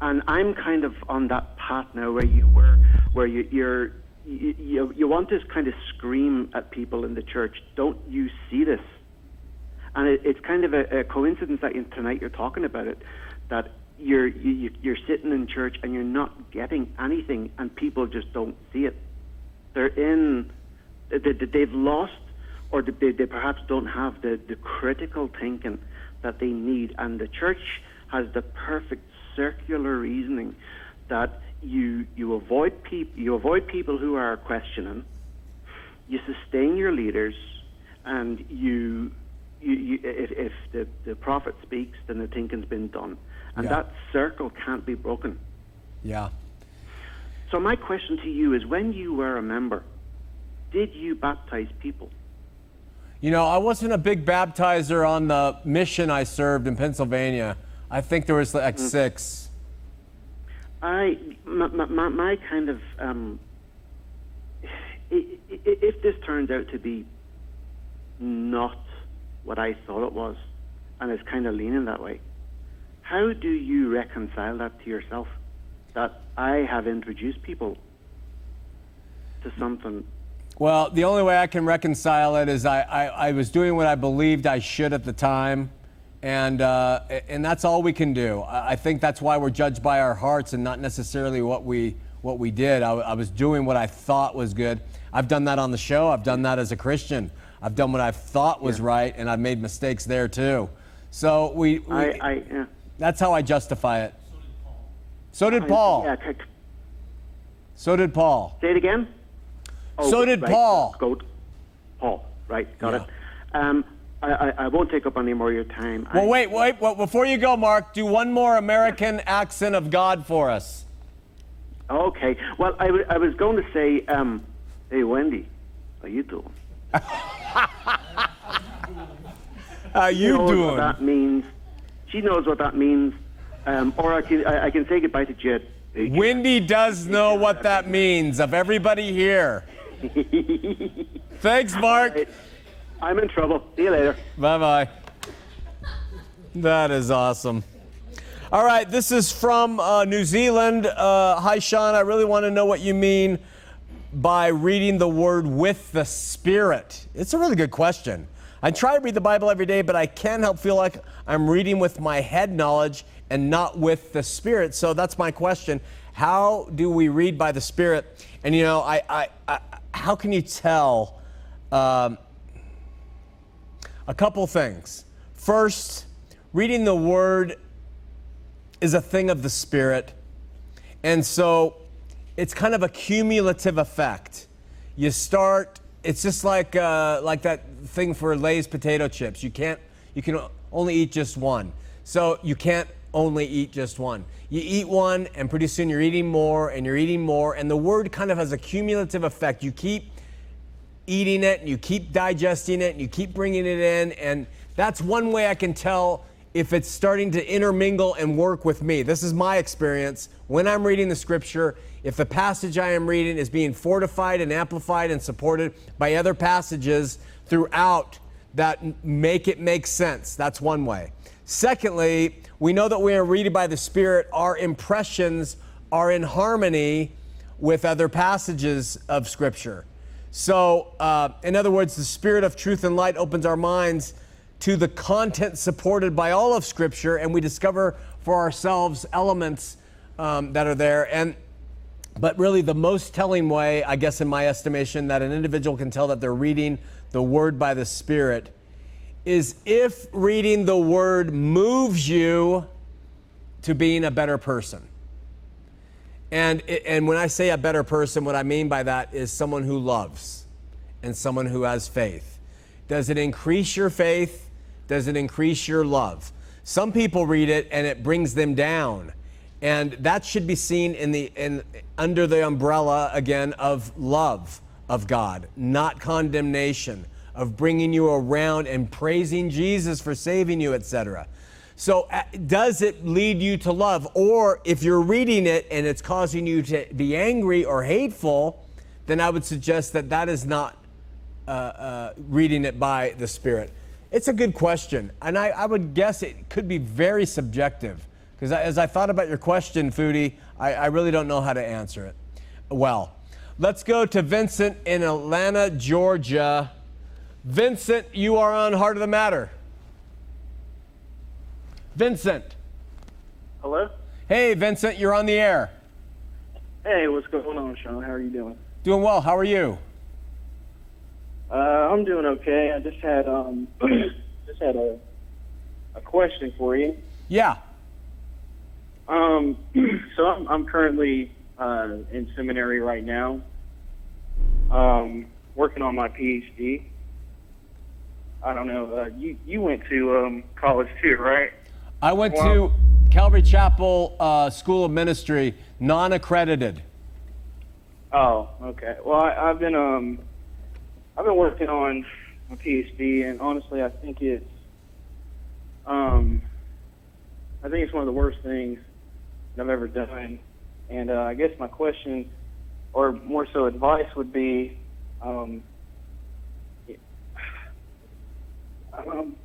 and I'm kind of on that path now where you were, where you, you're. You, you, you want to kind of scream at people in the church, don't you see this? And it, it's kind of a, a coincidence that in, tonight you're talking about it, that you're you, you- you're sitting in church and you're not getting anything, and people just don't see it. They're in, they, they've lost, or they, they perhaps don't have the, the critical thinking that they need, and the church has the perfect circular reasoning that you you avoid peop, you avoid people who are questioning, you sustain your leaders, and you, you, you if, if the, the prophet speaks, then the thinking's been done. And Yeah. that circle can't be broken. Yeah. So my question to you is when you were a member, did you baptize people? You know, I wasn't a big baptizer on the mission I served in Pennsylvania. I think there was like six. I my, my, my kind of um, if this turns out to be not what I thought it was, and it's kind of leaning that way, how do you reconcile that to yourself? That I have introduced people to something. Well, the only way I can reconcile it is I, I, I was doing what I believed I should at the time. And, uh, and that's all we can do. I I think that's why we're judged by our hearts and not necessarily what we, what we did. I, I was doing what I thought was good. I've done that on the show. I've done that as a Christian. I've done what I thought was right, and I've made mistakes there too. So we, we I, I yeah. that's how I justify it. So did Paul. Yeah, c- So did Paul. Say it again. Oh, So did right, Paul. Go, Paul. Right, got Yeah. it. Um, I, I, I won't take up any more of your time. Well, I- wait, wait, well, before you go, Mark, do one more American accent of God for us. Okay. Well, I, w- I was going to say, um, hey, Wendy, how you doing? How you knows doing? what that means. She knows what that means. Um, or I can, I, I can say goodbye to. Jed. Wendy does know what that means of everybody here. Thanks, Mark. I'm in trouble. See you later. Bye bye. That is awesome. All right, this is from uh, New Zealand. Uh, hi, Shawn. I really want to know what you mean by reading the word with the Spirit. It's a really good question. I try to read the Bible every day, but I can't help feel like I'm reading with my head knowledge and not with the Spirit. So that's my question. How do we read by the Spirit? And you know, I, I, I how can you tell? Um, a couple things. First, reading the Word is a thing of the Spirit. And so, it's kind of a cumulative effect. You start, it's just like uh, like that thing for Lay's potato chips. You can't, you can only eat just one. So you can't only eat just one. You eat one, and pretty soon you're eating more, and you're eating more, and the word kind of has a cumulative effect. You keep eating it, and you keep digesting it, and you keep bringing it in, and that's one way I can tell if it's starting to intermingle and work with me. This is my experience when I'm reading the scripture. If the passage I am reading is being fortified and amplified and supported by other passages throughout that make it make sense, that's one way. Secondly, we know that we are reading by the Spirit, our impressions are in harmony with other passages of Scripture. So, uh, in other words, the Spirit of truth and light opens our minds to the content supported by all of Scripture, and we discover for ourselves elements um, that are there. And but really, the most telling way, I guess, in my estimation, that an individual can tell that they're reading the Word by the Spirit is if reading the Word moves you to being a better person. And, and when I say a better person, what I mean by that is someone who loves and someone who has faith. Does it increase your faith? Does it increase your love? Some people read it and it brings them down. And that should be seen in the, in, under the umbrella, again, of love of God, not condemnation, of bringing you around and praising Jesus for saving you, etc. So, uh, does it lead you to love? Or if you're reading it and it's causing you to be angry or hateful, then I would suggest that that is not uh, uh, reading it by the Spirit. It's a good question. And I, I would guess it could be very subjective. Because as I thought about your question, Foodie, I, I really don't know how to answer it. Well, let's go to Vincent in Atlanta, Georgia. Vincent, you are on Heart of the Matter. Vincent. Hello? Hey, Vincent, you're on the air. Hey, what's going on, Shawn? How are you doing? Doing well. How are you? Uh, I'm doing okay. I just had um, just had a a question for you. Yeah. Um, so I'm I'm currently uh, in seminary right now. Um, working on my PhD. I don't know. Uh, you you went to um, college too, right? I went Well- to Calvary Chapel uh, School of Ministry, non accredited. Oh, okay. Well, I, I've been um, I've been working on a PhD, and honestly, I think it's um, I think it's one of the worst things that I've ever done. And uh, I guess my question, or more so advice, would be, um, um,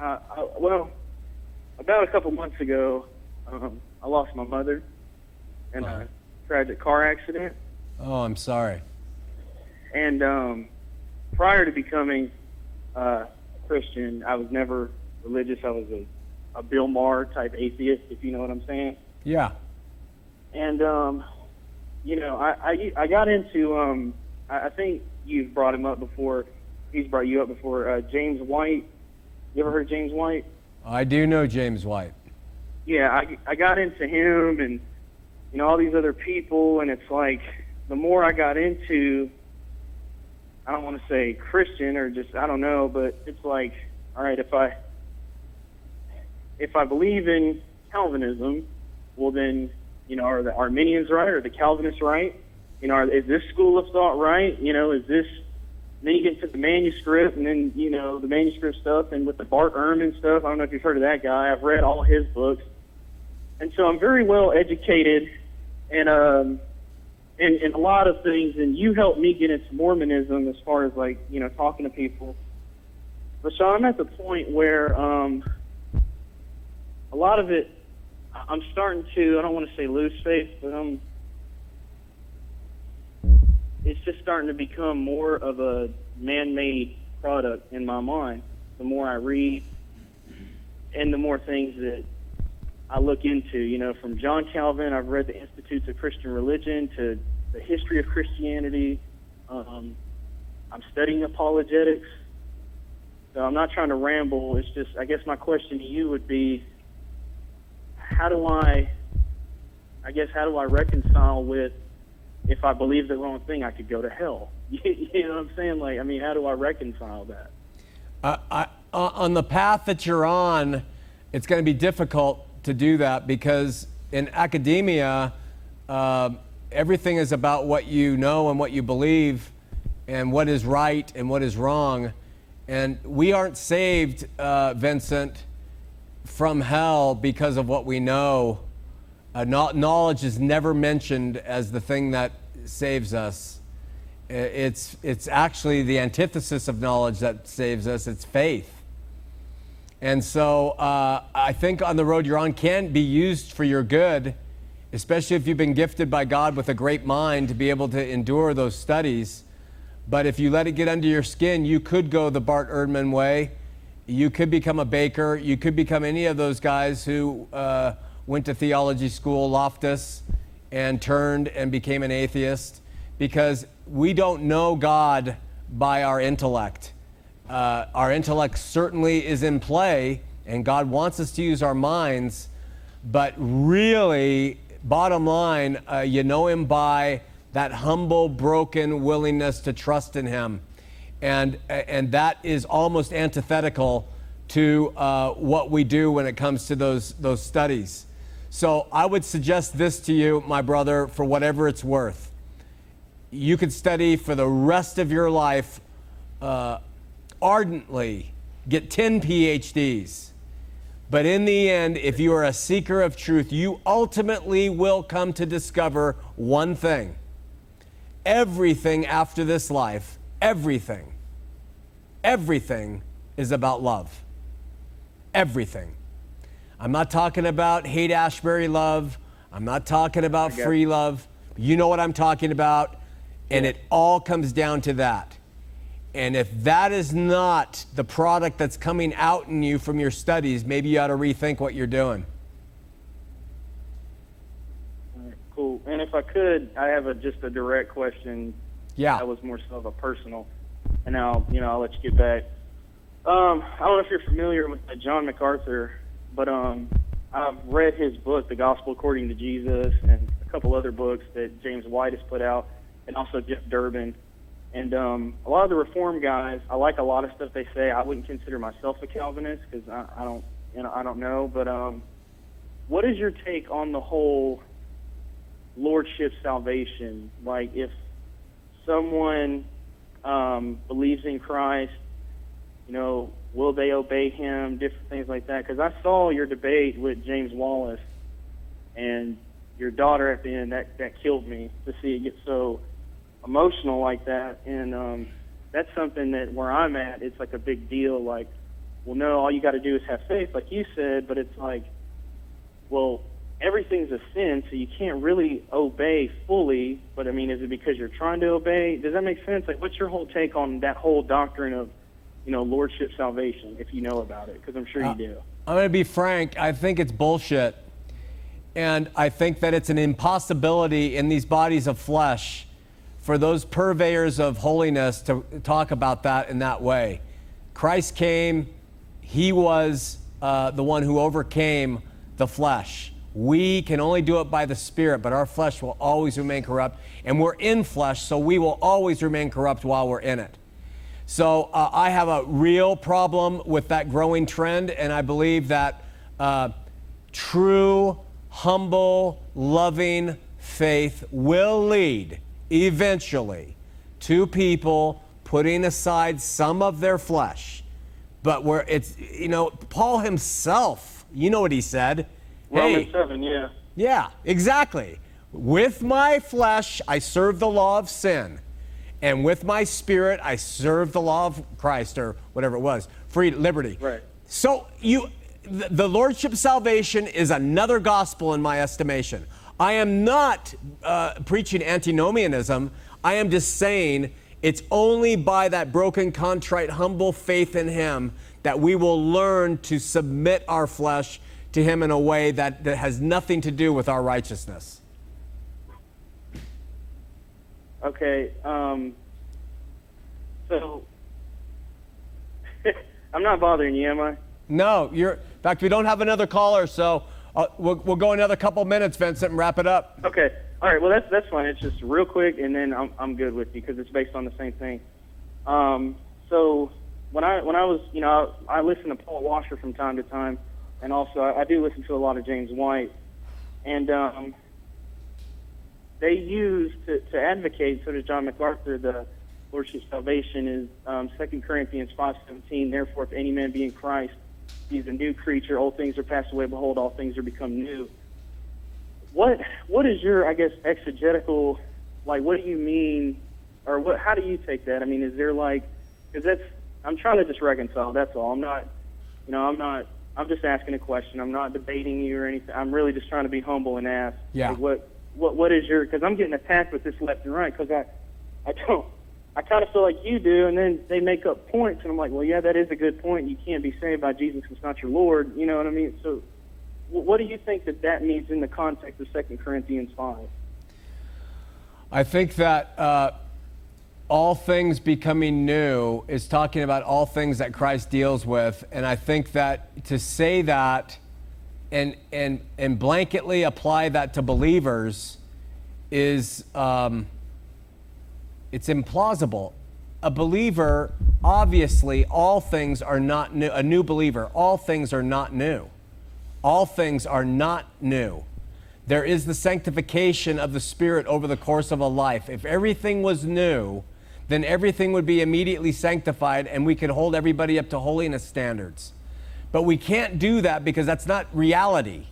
uh, I, well, about a couple months ago, um, I lost my mother in Uh-huh. a tragic car accident. Oh, I'm sorry. And um, prior to becoming uh, Christian, I was never religious. I was a, a Bill Maher type atheist, if you know what I'm saying. Yeah. And um, you know, I, I I got into um, I, I think you've brought him up before. He's brought you up before. Uh, James White. You ever heard of James White? I do know James White. yeah, I, I got into him and you know all these other people, and it's like the more I got into, I don't want to say Christian or just I don't know, but it's like, all right, if I if I believe in Calvinism, well then you know are the Arminians right or the Calvinists right? You know, is this school of thought right? You know, is this then you get to the manuscript, and then you know the manuscript stuff, and with the Bart Ehrman stuff. I don't know if you've heard of that guy. I've read all his books, and so I'm very well educated, and um, in, in a lot of things. And you helped me get into Mormonism as far as like you know talking to people. But so I'm at the point where um, a lot of it, I'm starting to. I don't want to say lose faith, but I'm it's just starting to become more of a man-made product in my mind. The more I read, and the more things that I look into, you know, from John Calvin, I've read the Institutes of Christian Religion to the history of Christianity. Um, I'm studying apologetics. So I'm not trying to ramble. It's just, I guess my question to you would be, how do I, I guess, how do I reconcile with if I believe the wrong thing, I could go to hell? you know what I'm saying? Like, I mean, how do I reconcile that? Uh, I, uh, on the path that you're on, it's going to be difficult to do that because in academia, uh, everything is about what you know and what you believe and what is right and what is wrong. And we aren't saved, uh, Vincent, from hell because of what we know. Uh, knowledge is never mentioned as the thing that saves us. It's, it's actually the antithesis of knowledge that saves us, it's faith. And so uh, I think on the road you're on can be used for your good, especially if you've been gifted by God with a great mind to be able to endure those studies. But if you let it get under your skin, you could go the Bart Ehrman way. You could become a Barker. You could become any of those guys who uh, went to theology school, Loftus, and turned and became an atheist because we don't know God by our intellect. Uh, our intellect certainly is in play, and God wants us to use our minds, but really, bottom line, uh, you know Him by that humble, broken willingness to trust in Him. And, and that is almost antithetical to uh, what we do when it comes to those, those studies. So I would suggest this to you, my brother, for whatever it's worth. You could study for the rest of your life uh, ardently, get 10 PhDs. But in the end, if you are a seeker of truth, you ultimately will come to discover one thing everything after this life, everything, everything is about love. Everything. I'm not talking about Haight-Ashbury love. I'm not talking about free love. You know what I'm talking about. And it all comes down to that. And if that is not the product that's coming out in you from your studies, maybe you ought to rethink what you're doing. Cool. And if I could, I have a, just a direct question. Yeah. That was more so of a personal. And now, you know, I'll let you get back. Um, I don't know if you're familiar with John MacArthur, but um, I've read his book, The Gospel According to Jesus, and a couple other books that James White has put out, and also Jeff Durbin. And um, a lot of the Reform guys, I like a lot of stuff they say. I wouldn't consider myself a Calvinist because I, I don't, you know, I don't know. But um, what is your take on the whole lordship salvation. Like if someone um, believes in Christ, you know, will they obey him? Different things like that. Because I saw your debate with James Wallace and your daughter at the end. That that killed me to see it get so emotional like that. And um, that's something that where I'm at, it's like a big deal. Like, well, no, all you got to do is have faith, like you said. But it's like, well, everything's a sin, so you can't really obey fully. But I mean, is it because you're trying to obey? Does that make sense? Like, what's your whole take on that whole doctrine of, you know, lordship salvation, if you know about it? Because I'm sure uh, you do. I'm going to be frank. I think it's bullshit. And I think that it's an impossibility in these bodies of flesh for those purveyors of holiness to talk about that in that way. Christ came, He was uh, the one who overcame the flesh. We can only do it by the Spirit, but our flesh will always remain corrupt. And we're in flesh, so we will always remain corrupt while we're in it. So uh, I have a real problem with that growing trend, and I believe that uh, true, humble, loving faith will lead eventually to people putting aside some of their flesh. But where it's, you know, Paul himself, you know what he said Romans hey, 7, yeah. Yeah, exactly. With my flesh, I serve the law of sin. And with my spirit, I serve the law of Christ or whatever it was, free liberty. Right. So you, the lordship salvation is another gospel in my estimation. I am not uh, preaching antinomianism. I am just saying it's only by that broken, contrite, humble faith in Him that we will learn to submit our flesh to Him in a way that, that has nothing to do with our righteousness. Okay. Um, so, I'm not bothering you, am I? No, you're. In fact, we don't have another caller, so uh, we'll, we'll go another couple minutes, Vincent, and wrap it up. Okay. All right. Well, that's that's fine. It's just real quick, and then I'm I'm good with you because it's based on the same thing. Um, so when I when I was you know I, I listen to Paul Washer from time to time, and also I, I do listen to a lot of James White, and um, they use to, to advocate. So does John MacArthur. The Lordship salvation is um, 2 Corinthians 5:17. Therefore, if any man be in Christ, he is a new creature. Old things are passed away. Behold, all things are become new. What what is your I guess exegetical like? What do you mean, or what? How do you take that? I mean, is there like because that's I'm trying to just reconcile. That's all. I'm not, you know, I'm not. I'm just asking a question. I'm not debating you or anything. I'm really just trying to be humble and ask. Yeah. Like, what what what is your? Because I'm getting attacked with this left and right. Because I I don't. I kind of feel like you do, and then they make up points, and I'm like, well, yeah, that is a good point. You can't be saved by Jesus; it's not your Lord. You know what I mean? So, what do you think that that means in the context of Second Corinthians five? I think that uh, all things becoming new is talking about all things that Christ deals with, and I think that to say that and and and blanketly apply that to believers is um, it's implausible. A believer, obviously, all things are not new. A new believer, all things are not new. All things are not new. There is the sanctification of the Spirit over the course of a life. If everything was new, then everything would be immediately sanctified and we could hold everybody up to holiness standards. But we can't do that because that's not reality.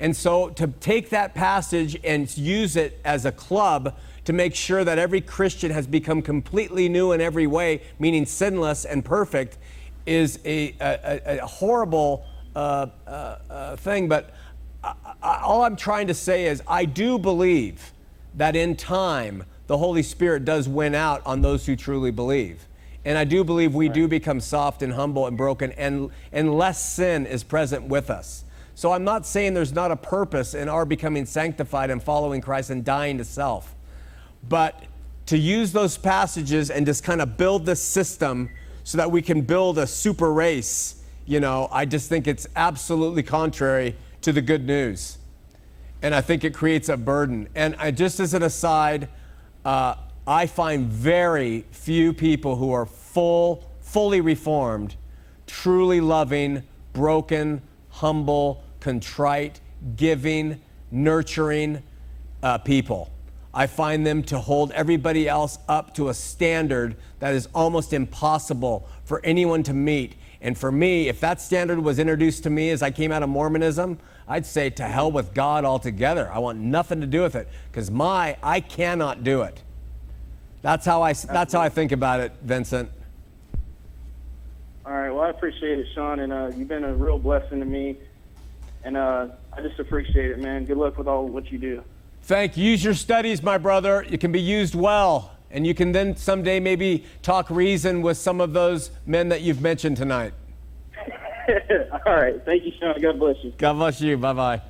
And so to take that passage and use it as a club to make sure that every Christian has become completely new in every way, meaning sinless and perfect, is a, a, a horrible uh, uh, uh, thing. But I, I, all I'm trying to say is I do believe that in time the Holy Spirit does win out on those who truly believe. And I do believe we do become soft and humble and broken, and, and less sin is present with us. So I'm not saying there's not a purpose in our becoming sanctified and following Christ and dying to self. But to use those passages and just kind of build this system so that we can build a super race, you know, I just think it's absolutely contrary to the good news. And I think it creates a burden. And I, just as an aside, uh, I find very few people who are full, fully reformed, truly loving, broken, humble, contrite, giving, nurturing uh, people. I find them to hold everybody else up to a standard that is almost impossible for anyone to meet. And for me, if that standard was introduced to me as I came out of Mormonism, I'd say to hell with God altogether. I want nothing to do with it because my I cannot do it. That's how I that's how I think about it, Vincent. All right. Well, I appreciate it, Shawn, and uh, you've been a real blessing to me, and uh, I just appreciate it, man. Good luck with all what you do. Thank you. Use your studies, my brother. It can be used well. And you can then someday maybe talk reason with some of those men that you've mentioned tonight. all right. Thank you, Shawn. God bless you. God bless you. Bye bye.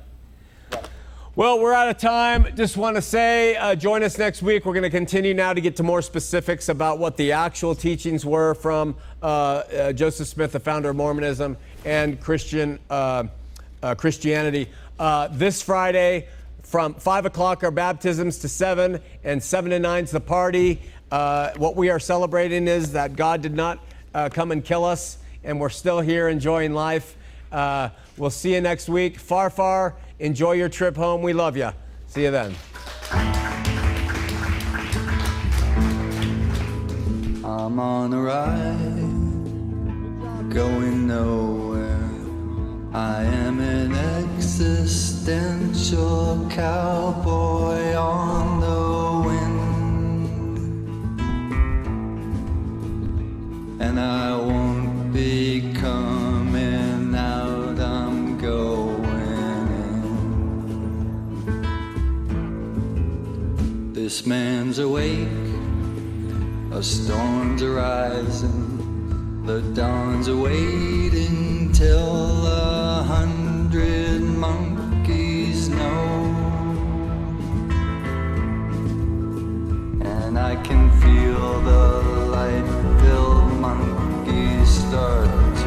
Well, we're out of time. Just want to say, uh, join us next week. We're going to continue now to get to more specifics about what the actual teachings were from uh, uh, Joseph Smith, the founder of Mormonism, and Christian uh, uh, Christianity. Uh, this Friday, from 5 o'clock are baptisms to 7, and 7 to 9 is the party. What we are celebrating is that God did not come and kill us, and we're still here enjoying life. We'll see you next week. Far, far. Enjoy your trip home. We love you. See you then. I'm on a ride, going nowhere. I am an existential cowboy on the wind. And I won't be This man's awake, a storm's arising, the dawn's awaiting till a hundred monkeys know. And I can feel the light-filled monkeys start